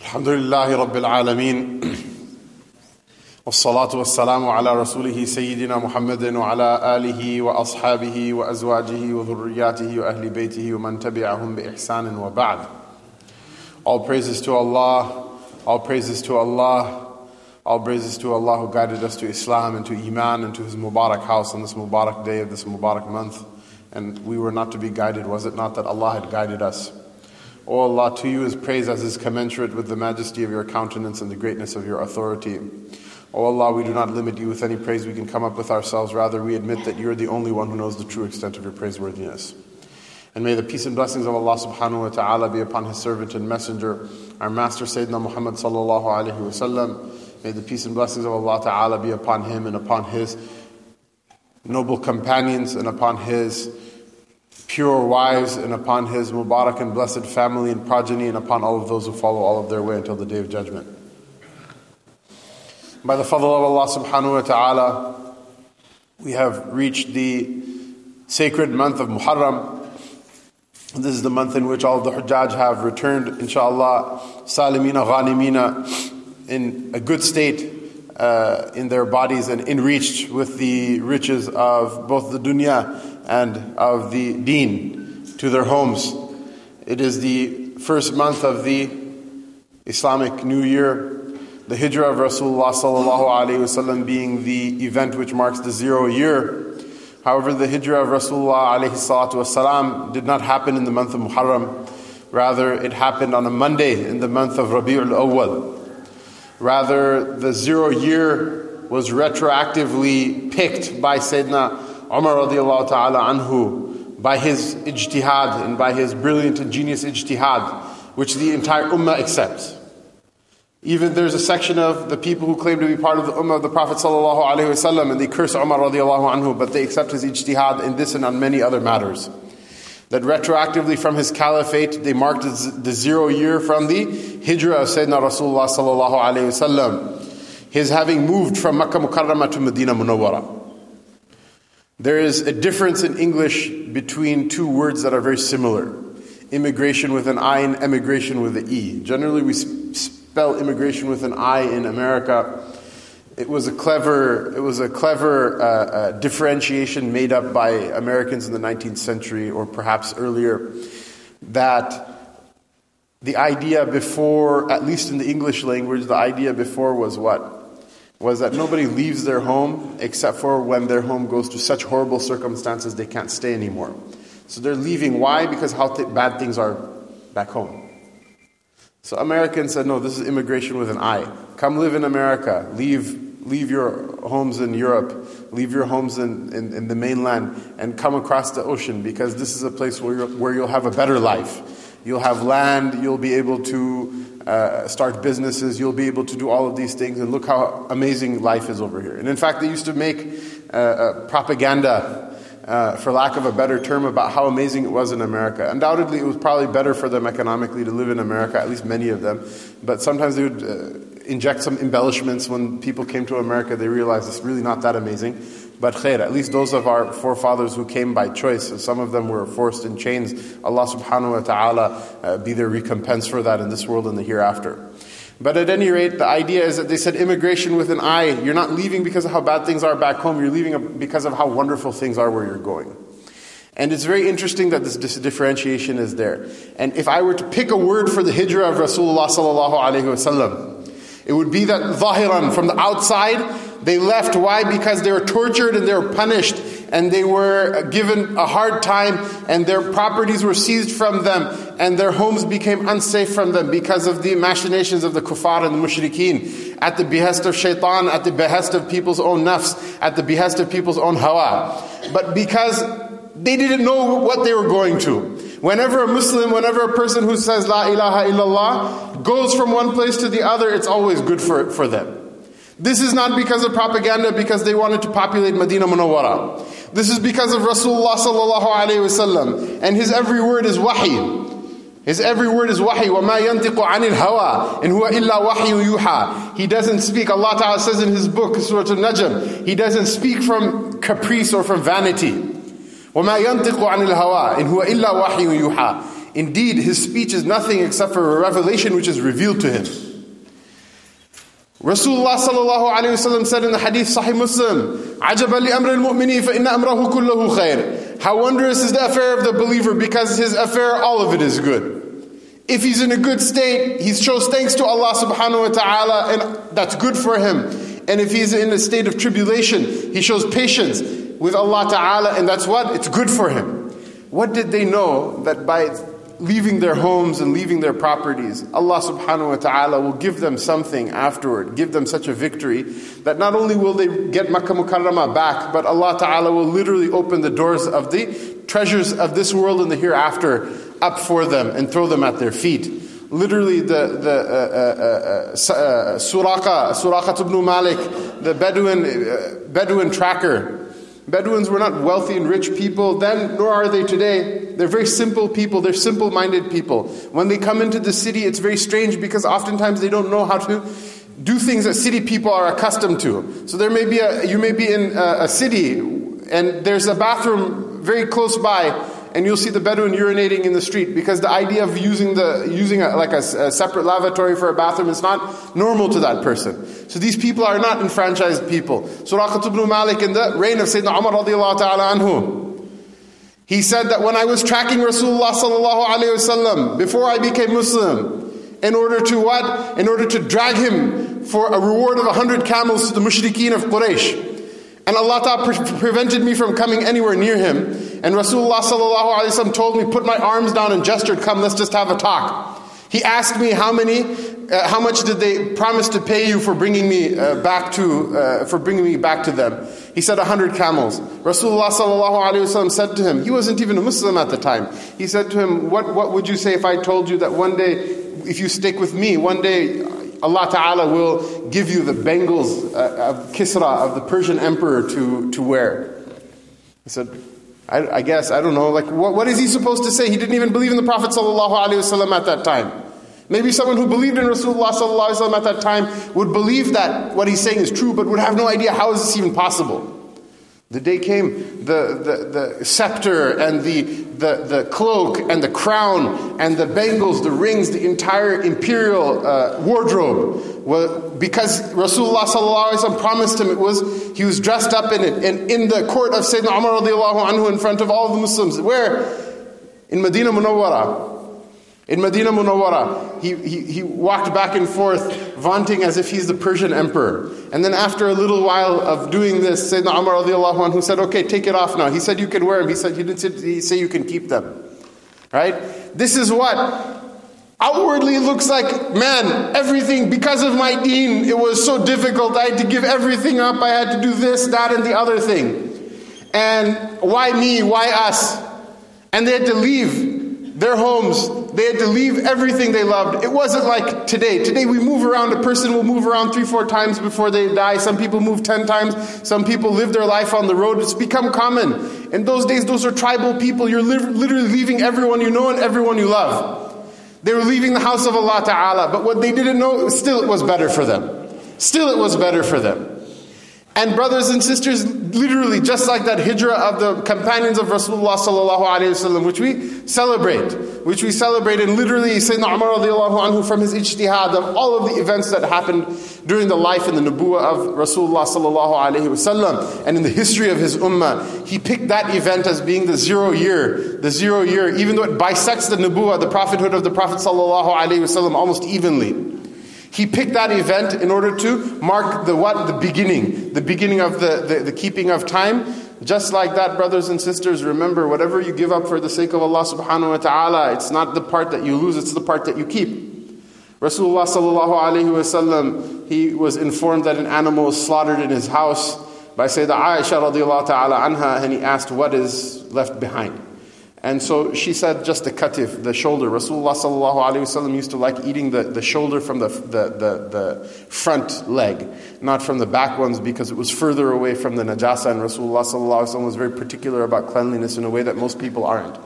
الحمد لله رب العالمين والصلاة والسلام على رسوله سيدنا محمد وعلى آله وأصحابه وأزواجه وذرياته وأهل بيته ومن تبعهم بإحسان وبعد All praises to Allah, all praises to Allah, all praises to Allah who guided us to Islam and to Iman and to His Mubarak house on this Mubarak day of this Mubarak month. And we were not to be guided, was it not that Allah had guided us? O Allah, to you is praise as is commensurate with the majesty of your countenance and the greatness of your authority. O Allah, we do not limit you with any praise we can come up with ourselves. Rather, we admit that you're the only one who knows the true extent of your praiseworthiness. And may the peace and blessings of Allah subhanahu wa ta'ala be upon His servant and messenger, our master Sayyidina Muhammad sallallahu alayhi wa sallam. May the peace and blessings of Allah ta'ala be upon him and upon his noble companions and upon his pure wives and upon his Mubarak and blessed family and progeny and upon all of those who follow all of their way until the day of judgment. By the fadl of Allah subhanahu wa ta'ala, we have reached the sacred month of Muharram. This is the month in which all the Hujjaj have returned, inshallah, salimina, ghanimina, in a good state uh, in their bodies and enriched with the riches of both the dunya and of the deen to their homes. It is the first month of the Islamic New Year, the Hijrah of Rasulullah sallallahu being the event which marks the zero year. However, the Hijrah of Rasulullah did not happen in the month of Muharram. Rather, it happened on a Monday in the month of Rabi'ul Awwal. Rather, the zero year was retroactively picked by Sayyidina Umar radiallahu ta'ala anhu by his ijtihad and by his brilliant and genius ijtihad, which the entire ummah accepts. Even there's a section of the people who claim to be part of the ummah of the Prophet sallallahu alaihi wasallam, and they curse Umar radiallahu anhu, but they accept his ijtihad in this and on many other matters. That retroactively from his caliphate, they marked the zero year from the hijrah of Sayyidina Rasulullah sallallahu alaihi wasallam, his having moved from Makkah Mukarramah to Medina Munawwara. There is a difference in English between two words that are very similar immigration with an I and emigration with an E. Generally, we spell immigration with an I in America. It was a clever, it was a clever uh, uh, differentiation made up by Americans in the 19th century or perhaps earlier that the idea before, at least in the English language, the idea before was what? Was that nobody leaves their home except for when their home goes to such horrible circumstances they can't stay anymore. So they're leaving. Why? Because how th- bad things are back home. So Americans said, no, this is immigration with an I. Come live in America. Leave, leave your homes in Europe. Leave your homes in, in, in the mainland and come across the ocean because this is a place where, where you'll have a better life. You'll have land. You'll be able to uh, start businesses, you'll be able to do all of these things, and look how amazing life is over here. And in fact, they used to make uh, uh, propaganda. Uh, for lack of a better term, about how amazing it was in America. Undoubtedly, it was probably better for them economically to live in America, at least many of them. But sometimes they would uh, inject some embellishments when people came to America. They realized it's really not that amazing. But khair, at least those of our forefathers who came by choice, some of them were forced in chains, Allah subhanahu wa ta'ala uh, be their recompense for that in this world and the hereafter. But at any rate, the idea is that they said immigration with an I. You're not leaving because of how bad things are back home, you're leaving because of how wonderful things are where you're going. And it's very interesting that this differentiation is there. And if I were to pick a word for the hijrah of Rasulullah it would be that zahiran, from the outside, they left. Why? Because they were tortured and they were punished and they were given a hard time and their properties were seized from them and their homes became unsafe from them because of the machinations of the kuffar and the mushrikeen at the behest of shaitan, at the behest of people's own nafs, at the behest of people's own hawa. But because they didn't know what they were going to. Whenever a Muslim, whenever a person who says La ilaha illallah goes from one place to the other, it's always good for, for them. This is not because of propaganda, because they wanted to populate Medina Munawwara. This is because of Rasulullah sallallahu alaihi wasallam, and his every word is wahi. His every word is wahi. وَمَا يَنْتِقُ عَنِ الْهَوَىٰ إِنْ هُوَ إِلَّا وَحْيٌ يُوحَىٰ He doesn't speak, Allah Ta'ala says in His book, Surah Al-Najm, He doesn't speak from caprice or from vanity. وَمَا يَنْتِقُ عَنِ الْهَوَىٰ إِنْ هُوَ إِلَّا وَحْيٌ يُوحَىٰ Indeed, his speech is nothing except for a revelation which is revealed to him. Rasulullah sallallahu alayhi wasallam said in the hadith Sahih Muslim, "Ajaba li amr al-mu'mini fa inna amrahu kulluhu khair." How wondrous is the affair of the believer because his affair all of it is good. If he's in a good state, he shows thanks to Allah subhanahu wa ta'ala and that's good for him. And if he's in a state of tribulation, he shows patience with Allah ta'ala and that's what? It's good for him. What did they know that by leaving their homes and leaving their properties, Allah subhanahu wa ta'ala will give them something afterward, give them such a victory that not only will they get Makkah Mukarramah back, but Allah ta'ala will literally open the doors of the treasures of this world and the hereafter up for them and throw them at their feet. Literally, the, the uh, uh, uh, uh Suraka, Suraka ibn Malik, the Bedouin, uh, Bedouin tracker, Bedouins were not wealthy and rich people then, nor are they today. They're very simple people. They're simple minded people. When they come into the city, it's very strange because oftentimes they don't know how to do things that city people are accustomed to. So there may be a, you may be in a, a city and there's a bathroom very close by and you'll see the Bedouin urinating in the street because the idea of using the using a, like a, a, separate lavatory for a bathroom is not normal to that person. So these people are not enfranchised people. Suraqat ibn Malik in the reign of Sayyidina Umar radiallahu ta'ala anhu. He said that when I was tracking Rasulullah sallallahu alayhi wasallam before I became Muslim, in order to what? In order to drag him for a reward of a hundred camels to the mushrikeen of Quraysh. And Allah Ta'ala pre- prevented me from coming anywhere near him. And Rasulullah told me, put my arms down and gestured, come, let's just have a talk. He asked me how many, uh, how much did they promise to pay you for bringing me uh, back to, uh, for bringing me back to them? He said a hundred camels. Rasulullah said to him, he wasn't even a Muslim at the time. He said to him, what, what would you say if I told you that one day, if you stick with me, one day Allah Ta'ala will give you the bangles uh, of Kisra, of the Persian emperor, to, to wear. He said, I, I guess, I don't know, like, what, what is he supposed to say? He didn't even believe in the Prophet ﷺ at that time. Maybe someone who believed in Rasulullah ﷺ at that time would believe that what he's saying is true, but would have no idea how is this even possible. The day came, the, the, the scepter and the, the, the cloak and the crown and the bangles, the rings, the entire imperial uh, wardrobe. Well, because Rasulullah promised him it was, he was dressed up in it. And in the court of Sayyidina Umar anhu in front of all the Muslims. Where? In Medina Munawwara. In Medina Munawwara, he, he, he walked back and forth, vaunting as if he's the Persian emperor. And then after a little while of doing this, Sayyidina Umar anhu said, okay, take it off now. He said you can wear them. He said, he didn't say you can keep them. Right? This is what outwardly looks like, man, everything, because of my deen, it was so difficult. I had to give everything up. I had to do this, that, and the other thing. And why me? Why us? And they had to leave their homes. They had to leave everything they loved. It wasn't like today. Today we move around. A person will move around three, four times before they die. Some people move ten times. Some people live their life on the road. It's become common. In those days, those are tribal people. You're literally leaving everyone you know and everyone you love. They were leaving the house of Allah Ta'ala. But what they didn't know, still it was better for them. Still it was better for them. And brothers and sisters, literally just like that hijrah of the companions of Rasulullah sallallahu wasallam, which we celebrate, which we celebrate, and literally Sayyidina Umar radiallahu anhu from his ijtihad of all of the events that happened during the life and the nubuwah of Rasulullah sallallahu wasallam, and in the history of his ummah, he picked that event as being the zero year, the zero year, even though it bisects the nubuwah, the prophethood of the Prophet sallallahu wasallam, almost evenly. He picked that event in order to mark the what? The beginning. The beginning of the, the, the, keeping of time. Just like that, brothers and sisters, remember, whatever you give up for the sake of Allah subhanahu wa ta'ala, it's not the part that you lose, it's the part that you keep. Rasulullah sallallahu alayhi wasallam, he was informed that an animal was slaughtered in his house by Sayyidah Aisha radiallahu ta'ala anha, and he asked, what is left behind? And so she said just the katif, the shoulder. Rasulullah used to like eating the, the shoulder from the, the, the, the, front leg, not from the back ones because it was further away from the najasa and Rasulullah was very particular about cleanliness in a way that most people aren't.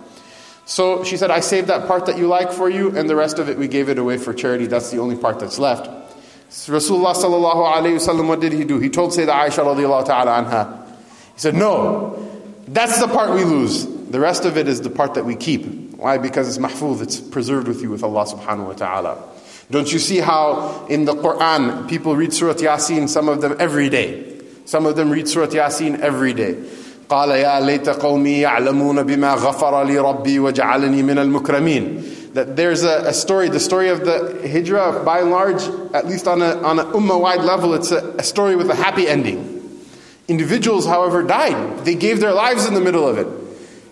So she said, I saved that part that you like for you and the rest of it we gave it away for charity. That's the only part that's left. Rasulullah sallallahu what did he do? He told Sayyidah Aisha. He said, no, that's the part we lose. The rest of it is the part that we keep. Why? Because it's mahfuz, it's preserved with you with Allah subhanahu wa ta'ala. Don't you see how in the Quran people read Surah Yasin, some of them every day? Some of them read Surah Yasin every day. قال يا ليت قومي يعلمون بما غفر لي ربي وجعلني من المكرمين that there's a, a, story, the story of the hijrah, by and large, at least on a, on an ummah wide level, it's a, a story with a happy ending. Individuals, however, died. They gave their lives in the middle of it.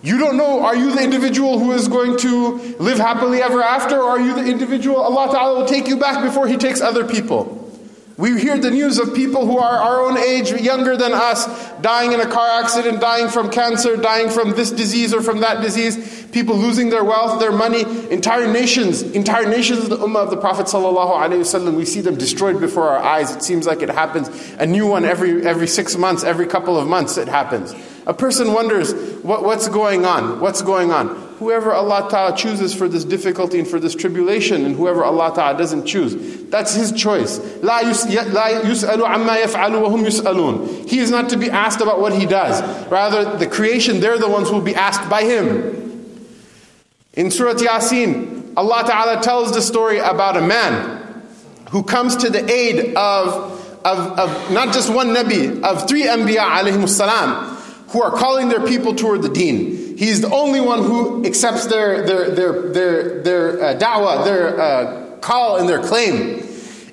you don't know, are you the individual who is going to live happily ever after, or are you the individual Allah Ta'ala will take you back before He takes other people? We hear the news of people who are our own age, younger than us, dying in a car accident, dying from cancer, dying from this disease or from that disease, people losing their wealth, their money, entire nations, entire nations of the Ummah of the Prophet ﷺ, we see them destroyed before our eyes. It seems like it happens. A new one every, every six months, every couple of months it happens. A person wonders, what, what's going on? What's going on? Whoever Allah Ta'ala chooses for this difficulty and for this tribulation, and whoever Allah Ta'ala doesn't choose, that's His choice. لا يسأل عما يفعل وهم يسألون. He is not to be asked about what He does. Rather, the creation, they're the ones who will be asked by Him. In Surah Yasin, Allah Ta'ala tells the story about a man who comes to the aid of, of, of not just one Nabi, of three Anbiya alayhi salam who are calling their people toward the deen. He's the only one who accepts their, their, their, their, their uh, da'wah, their uh, call and their claim.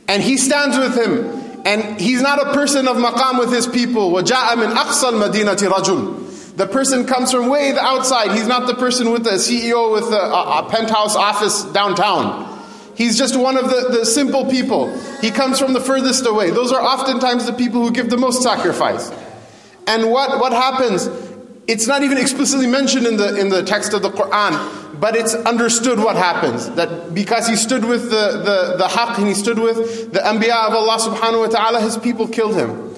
And he stands with him. And he's not a person of maqam with his people. وَجَاءَ مِنْ أَقْصَى الْمَدِينَةِ رَجُلٌ The person comes from way the outside. He's not the person with the CEO with a, a penthouse office downtown. He's just one of the, the simple people. He comes from the furthest away. Those are oftentimes the people who give the most sacrifice. And what, what happens? It's not even explicitly mentioned in the, in the text of the Quran, but it's understood what happens. That because he stood with the, the, the haqq and he stood with the anbiya of Allah subhanahu wa ta'ala, his people killed him.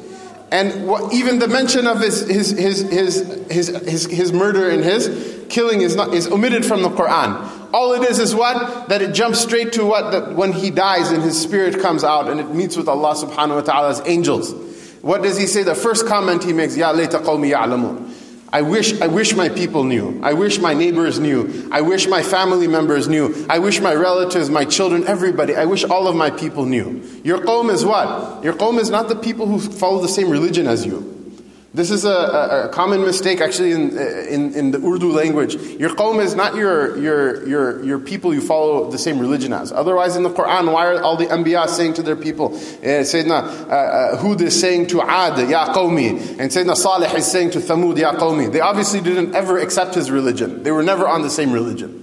And what, even the mention of his, his, his, his, his, his, his murder and his killing is, not, is omitted from the Quran. All it is is what? That it jumps straight to what? That when he dies and his spirit comes out and it meets with Allah subhanahu wa ta'ala's angels. What does he say? The first comment he makes, Ya layta qawmi ya'lamun. I wish, I wish my people knew. I wish my neighbors knew. I wish my family members knew. I wish my relatives, my children, everybody. I wish all of my people knew. Your qawm is what? Your qawm is not the people who follow the same religion as you. This is a, a, common mistake actually in, in, in, the Urdu language. Your qawm is not your, your, your, your people you follow the same religion as. Otherwise, in the Quran, why are all the Anbiya saying to their people? Uh, Sayyidina uh, uh, Hud is saying to Ad, Ya qawmi. And Sayyidina Salih is saying to Thamud, Ya qawmi. They obviously didn't ever accept his religion. They were never on the same religion.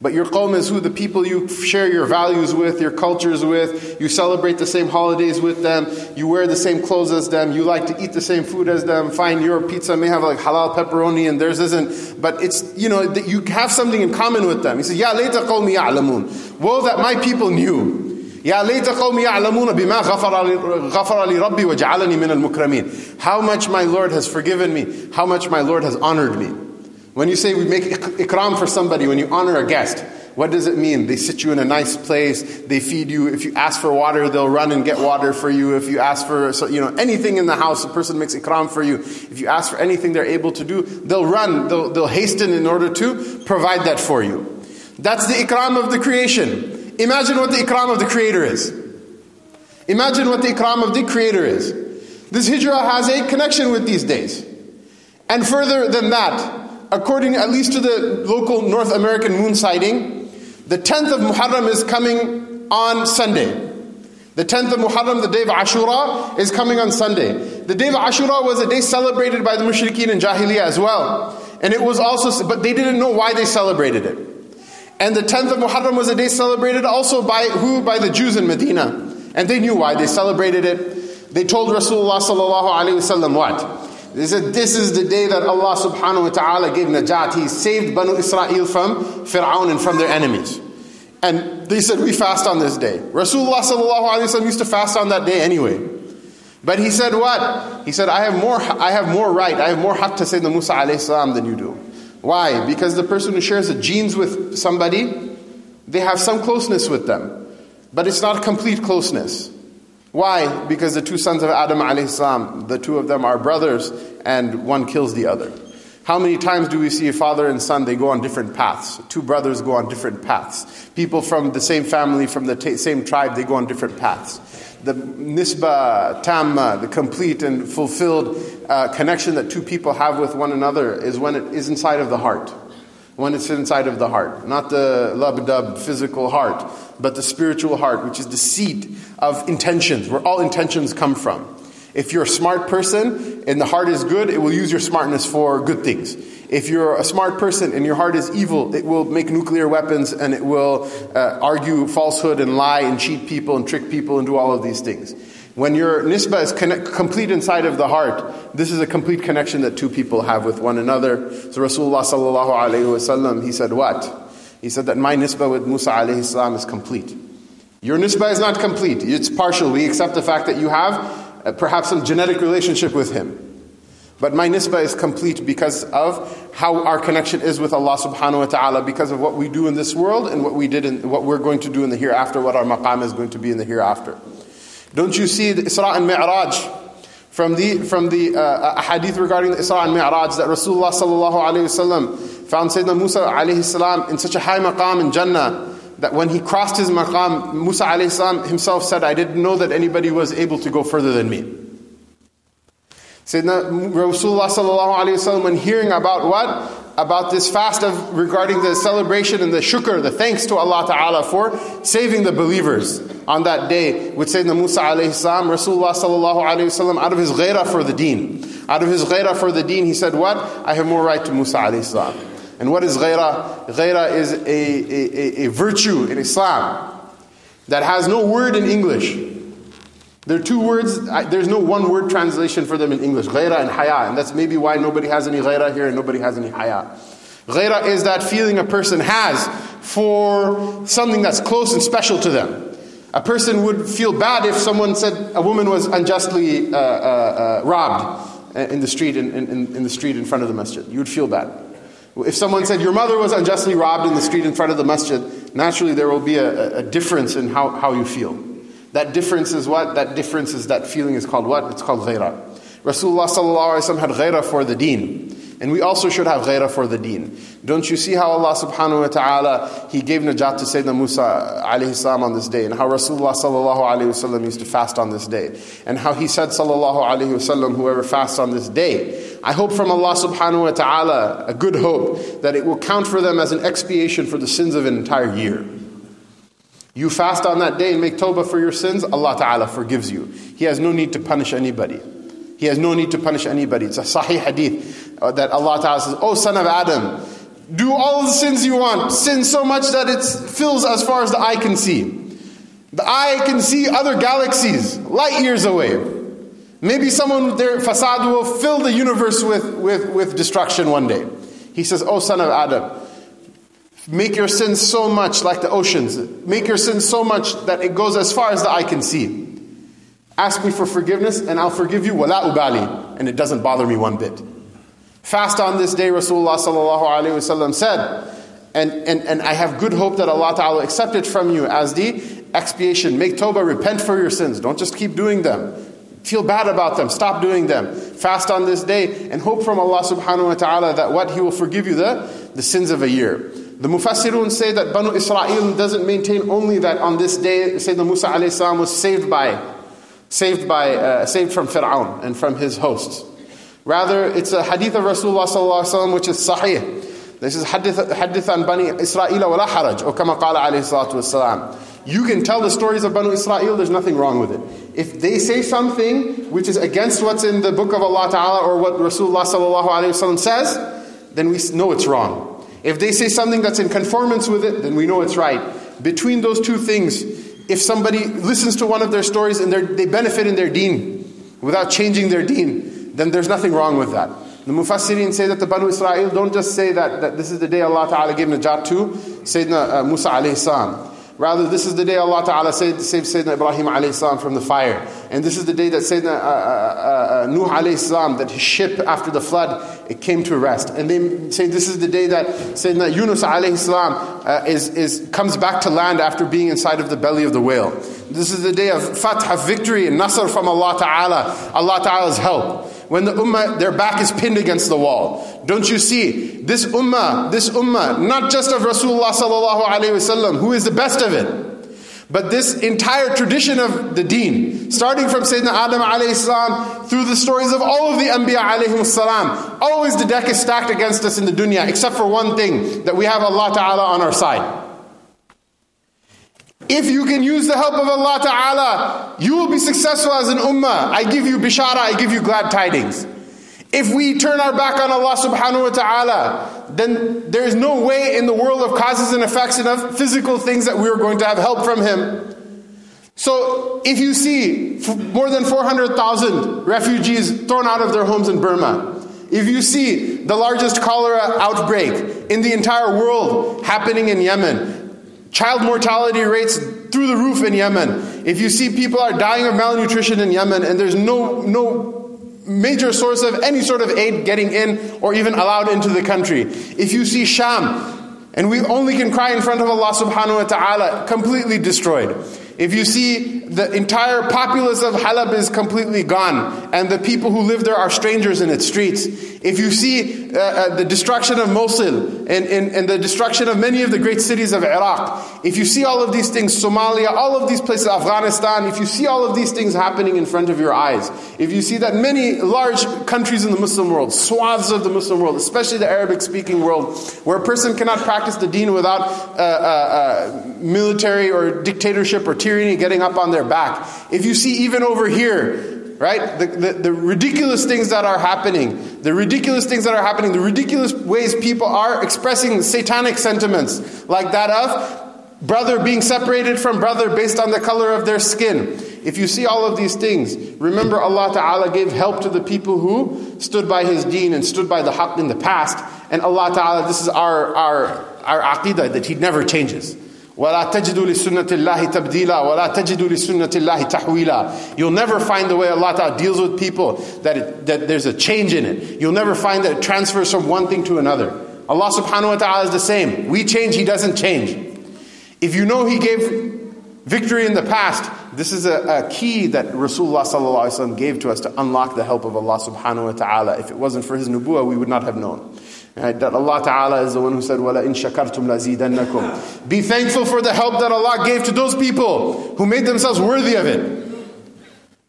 But your qawm is who the people you share your values with, your cultures with, you celebrate the same holidays with them, you wear the same clothes as them, you like to eat the same food as them. Fine, your pizza may have like halal pepperoni and theirs isn't, but it's, you know, you have something in common with them. He says, Ya layta qawmi ya'lamun. Woe that my people knew. يا ليت قوم يعلمون بما غفر غفر لي ربي وجعلني من المكرمين. How much my Lord has forgiven me, how much my Lord has honored me. When you say we make ikram for somebody, when you honor a guest, what does it mean? They sit you in a nice place, they feed you. If you ask for water, they'll run and get water for you. If you ask for you know anything in the house, a person makes ikram for you. If you ask for anything they're able to do, they'll run, they'll, they'll hasten in order to provide that for you. That's the ikram of the creation. Imagine what the ikram of the creator is. Imagine what the ikram of the creator is. This hijrah has a connection with these days. And further than that, according at least to the local North American moon sighting, the 10th of Muharram is coming on Sunday. The 10th of Muharram, the day of Ashura, is coming on Sunday. The day of Ashura was a day celebrated by the mushrikeen in Jahiliyyah as well. And it was also, but they didn't know why they celebrated it. And the 10th of Muharram was a day celebrated also by who? By the Jews in Medina. And they knew why they celebrated it. They told Rasulullah sallallahu alaihi wasallam what? They said, This is the day that Allah subhanahu wa ta'ala gave Najat. He saved Banu Israel from Fir'aun and from their enemies. And they said, We fast on this day. Rasulullah sallallahu alayhi wa used to fast on that day anyway. But he said what? He said, I have more, I have more right, I have more haqq to say the Musa alayhi salam than you do. Why? Because the person who shares the genes with somebody, they have some closeness with them. But it's not complete closeness. Why? Because the two sons of Adam salam, the two of them are brothers, and one kills the other. How many times do we see a father and son, they go on different paths? Two brothers go on different paths. People from the same family, from the t- same tribe, they go on different paths. The nisba tamma, the complete and fulfilled uh, connection that two people have with one another is when it is inside of the heart. When it's inside of the heart. Not the lub physical heart, but the spiritual heart, which is the seat of intentions, where all intentions come from. If you're a smart person and the heart is good, it will use your smartness for good things. If you're a smart person and your heart is evil, it will make nuclear weapons and it will uh, argue falsehood and lie and cheat people and trick people and do all of these things. When your nisba is connect, complete inside of the heart, this is a complete connection that two people have with one another. So Rasulullah sallallahu alayhi wasallam, he said what? He said that my nisba with Musa alayhi salam is complete. Your nisba is not complete. It's partial. We accept the fact that you have uh, perhaps some genetic relationship with him. But my nisbah is complete because of how our connection is with Allah subhanahu wa ta'ala, because of what we do in this world and what we did in what we're going to do in the hereafter, what our maqam is going to be in the hereafter. Don't you see the Isra and Mi'raj? From the from the uh, hadith regarding the Isra and Mi'raj that Rasulullah sallallahu alayhi wasallam found Sayyidina Musa alayhi salam in such a high maqam in Jannah that when he crossed his maqam, Musa alayhi himself said, I didn't know that anybody was able to go further than me. Sayyidina Rasulullah sallallahu alayhi wasallam, when hearing about what? About this fast of regarding the celebration and the shukr, the thanks to Allah Ta'ala for saving the believers on that day with Sayyidina Musa alayhi salam, Rasulullah sallallahu alayhi wasallam, out of his ghairah for the deen. Out of his ghairah for the deen, he said, What? I have more right to Musa alayhi salam. And what is ghaira? Ghaira is a, a, a, a virtue in Islam that has no word in English. There are two words, there's no one word translation for them in English, ghaira and haya. And that's maybe why nobody has any ghaira here and nobody has any haya. Ghaira is that feeling a person has for something that's close and special to them. A person would feel bad if someone said a woman was unjustly uh, uh, uh, robbed in the street in, in, in the street in front of the masjid. You would feel bad. If someone said, Your mother was unjustly robbed in the street in front of the masjid, naturally there will be a, a difference in how, how you feel. That difference is what? That difference is that feeling is called what? It's called ghaira. Rasulullah had ghaira for the deen. And we also should have ghairah for the deen. Don't you see how Allah subhanahu wa ta'ala, He gave najat to Sayyidina Musa alayhi salam on this day, and how Rasulullah sallallahu alayhi wasallam used to fast on this day, and how He said sallallahu alayhi wasallam, whoever fasts on this day, I hope from Allah subhanahu wa ta'ala, a good hope, that it will count for them as an expiation for the sins of an entire year. You fast on that day and make tawbah for your sins, Allah ta'ala forgives you. He has no need to punish anybody. He has no need to punish anybody. It's a sahih hadith uh, that Allah Ta'ala says, Oh son of Adam, do all the sins you want. Sin so much that it fills as far as the eye can see. The eye can see other galaxies, light years away. Maybe someone with their fasad will fill the universe with, with, with destruction one day. He says, Oh son of Adam, make your sins so much like the oceans. Make your sins so much that it goes as far as the eye can see. Ask me for forgiveness and I'll forgive you, wala ubali. And it doesn't bother me one bit. Fast on this day, Rasulullah sallallahu alayhi wasallam said, and, and, and I have good hope that Allah Ta'ala accept it from you as the expiation. Make tawbah, repent for your sins. Don't just keep doing them. Feel bad about them. Stop doing them. Fast on this day and hope from Allah subhanahu wa ta'ala that what He will forgive you the, the sins of a year. The Mufassirun say that Banu Israel doesn't maintain only that on this day Sayyidina Musa alayhi was saved by saved, by, uh, saved from Fir'aun and from his hosts. Rather, it's a hadith of Rasulullah sallallahu alayhi which is sahih. This is hadith, hadith an Bani Israel wa la haraj, or kama qala alayhi salatu wasalam. You can tell the stories of Banu Israel, there's nothing wrong with it. If they say something which is against what's in the book of Allah Ta'ala or what Rasulullah sallallahu alayhi wasallam says, then we know it's wrong. If they say something that's in conformance with it, then we know it's right. Between those two things, if somebody listens to one of their stories and they benefit in their deen without changing their deen, then there's nothing wrong with that. The Mufassirin say that the Banu Israel don't just say that, that this is the day Allah Ta'ala gave Najat to Sayyidina uh, Musa alayhi salam. Rather, this is the day Allah Ta'ala saved, saved Sayyidina Ibrahim alayhi salam from the fire. And this is the day that Sayyidina uh, uh, uh, Nuh alayhi salam, that his ship after the flood, it came to rest. And they say this is the day that Sayyidina Yunus alayhi salam uh, is, is, comes back to land after being inside of the belly of the whale. This is the day of fath, victory and nasr from Allah Ta'ala, Allah Ta'ala's help when the ummah, their back is pinned against the wall. don't you see this ummah, this ummah, not just of Rasulullah sallallahu wasallam, who is the best of it, but this entire tradition of the deen, starting from Sayyidina Adam alayhi salam through the stories of all of the Anbiya alayhi salam, always the deck is stacked against us in the dunya, except for one thing, that we have Allah Ta'ala on our side. If you can use the help of Allah Ta'ala, you will be successful as an ummah. I give you bishara, I give you glad tidings. If we turn our back on Allah subhanahu wa ta'ala, then there is no way in the world of causes and effects and of physical things that we are going to have help from Him. So if you see more than 400,000 refugees thrown out of their homes in Burma, if you see the largest cholera outbreak in the entire world happening in Yemen, child mortality rates through the roof in Yemen, if you see people are dying of malnutrition in Yemen and there's no, no major source of any sort of aid getting in or even allowed into the country. If you see Sham, and we only can cry in front of Allah subhanahu wa ta'ala, completely destroyed. If you see the entire populace of Halab is completely gone, and the people who live there are strangers in its streets. If you see uh, uh, the destruction of Mosul and, and, and, the destruction of many of the great cities of Iraq, if you see all of these things, Somalia, all of these places, Afghanistan, if you see all of these things happening in front of your eyes, if you see that many large countries in the Muslim world, swaths of the Muslim world, especially the Arabic speaking world, where a person cannot practice the deen without uh, uh, uh military or dictatorship or tyranny getting up on their back. If you see even over here, right, the, the, the, ridiculous things that are happening, the ridiculous things that are happening, the ridiculous ways people are expressing satanic sentiments, like that of brother being separated from brother based on the color of their skin. If you see all of these things, remember Allah Ta'ala gave help to the people who stood by His deen and stood by the haqq in the past. And Allah Ta'ala, this is our, our, our aqidah that He never changes. ولا تجدوا لسنة الله تبديلا ولا تجدوا لسنة الله تحويلا You'll never find the way Allah Ta'ala deals with people that, it, that there's a change in it. You'll never find that it transfers from one thing to another. Allah subhanahu wa ta'ala is the same. We change, He doesn't change. If you know He gave victory in the past, this is a, a key that Rasulullah gave to us to unlock the help of Allah subhanahu wa ta'ala. If it wasn't for His nubuwah, we would not have known. Right? That Allah Ta'ala is the one who said, وَلَا إِن شَكَرْتُمْ لَزِيدَنَّكُمْ Be thankful for the help that Allah gave to those people who made themselves worthy of it.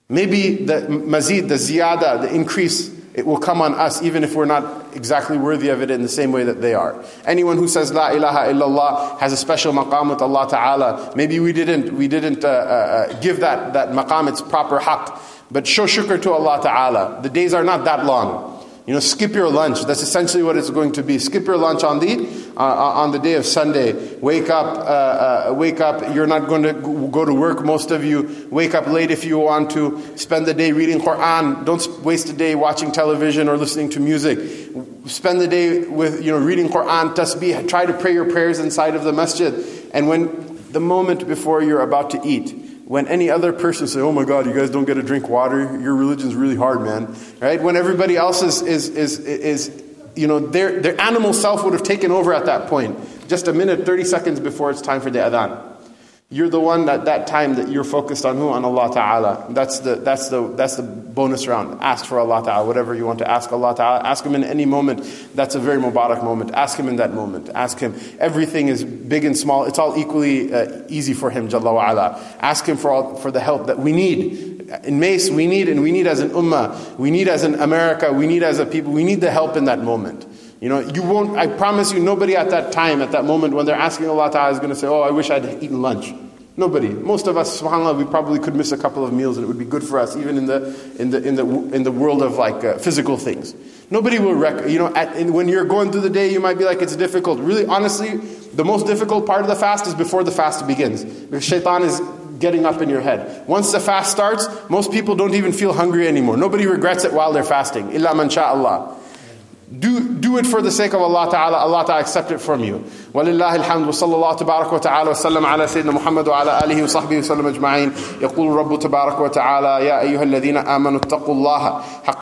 Maybe the mazid, the ziyada, the increase, it will come on us even if we're not exactly worthy of it in the same way that they are. Anyone who says La ilaha illallah has a special maqam with Allah Ta'ala. Maybe we didn't, we didn't uh, uh, uh give that, that maqam its proper haqq. But show shukr to Allah Ta'ala. The days are not that long. You know, skip your lunch. That's essentially what it's going to be. Skip your lunch on the uh, on the day of Sunday. Wake up. Uh, uh, wake up. You're not going to go to work. Most of you wake up late if you want to. Spend the day reading Quran. Don't waste a day watching television or listening to music. Spend the day with you know reading Quran, tasbih. Try to pray your prayers inside of the masjid. And when the moment before you're about to eat, when any other person say, "Oh my God, you guys don't get to drink water. Your religion's really hard, man." Right? When everybody else is is is is you know their their animal self would have taken over at that point. Just a minute, thirty seconds before it's time for the adhan. You're the one at that time that you're focused on who? On Allah Ta'ala. That's the, that's the, that's the bonus round. Ask for Allah Ta'ala. Whatever you want to ask Allah Ta'ala. Ask Him in any moment. That's a very Mubarak moment. Ask Him in that moment. Ask Him. Everything is big and small. It's all equally uh, easy for Him, Jalla wa'ala. Ask Him for, all, for the help that we need. In Mace, we need, and we need as an ummah, we need as an America, we need as a people, we need the help in that moment. You know, you won't, I promise you, nobody at that time, at that moment, when they're asking Allah Ta'ala, is going to say, Oh, I wish I'd eaten lunch. Nobody. Most of us, subhanAllah, we probably could miss a couple of meals and it would be good for us, even in the, in the, in the, in the world of like uh, physical things. Nobody will, rec- you know, at, when you're going through the day, you might be like, it's difficult. Really, honestly, the most difficult part of the fast is before the fast begins. Because shaitan is getting up in your head. Once the fast starts, most people don't even feel hungry anymore. Nobody regrets it while they're fasting. Illa man Allah. Do, do it for the sake of Allah Ta'ala. Allah Ta'ala accept it from you. ولله الحمد وصلى الله تبارك وتعالى وسلم على سيدنا محمد وعلى آله وصحبه وسلم أجمعين يقول رب تبارك وتعالى يا أيها الذين آمنوا اتقوا الله حق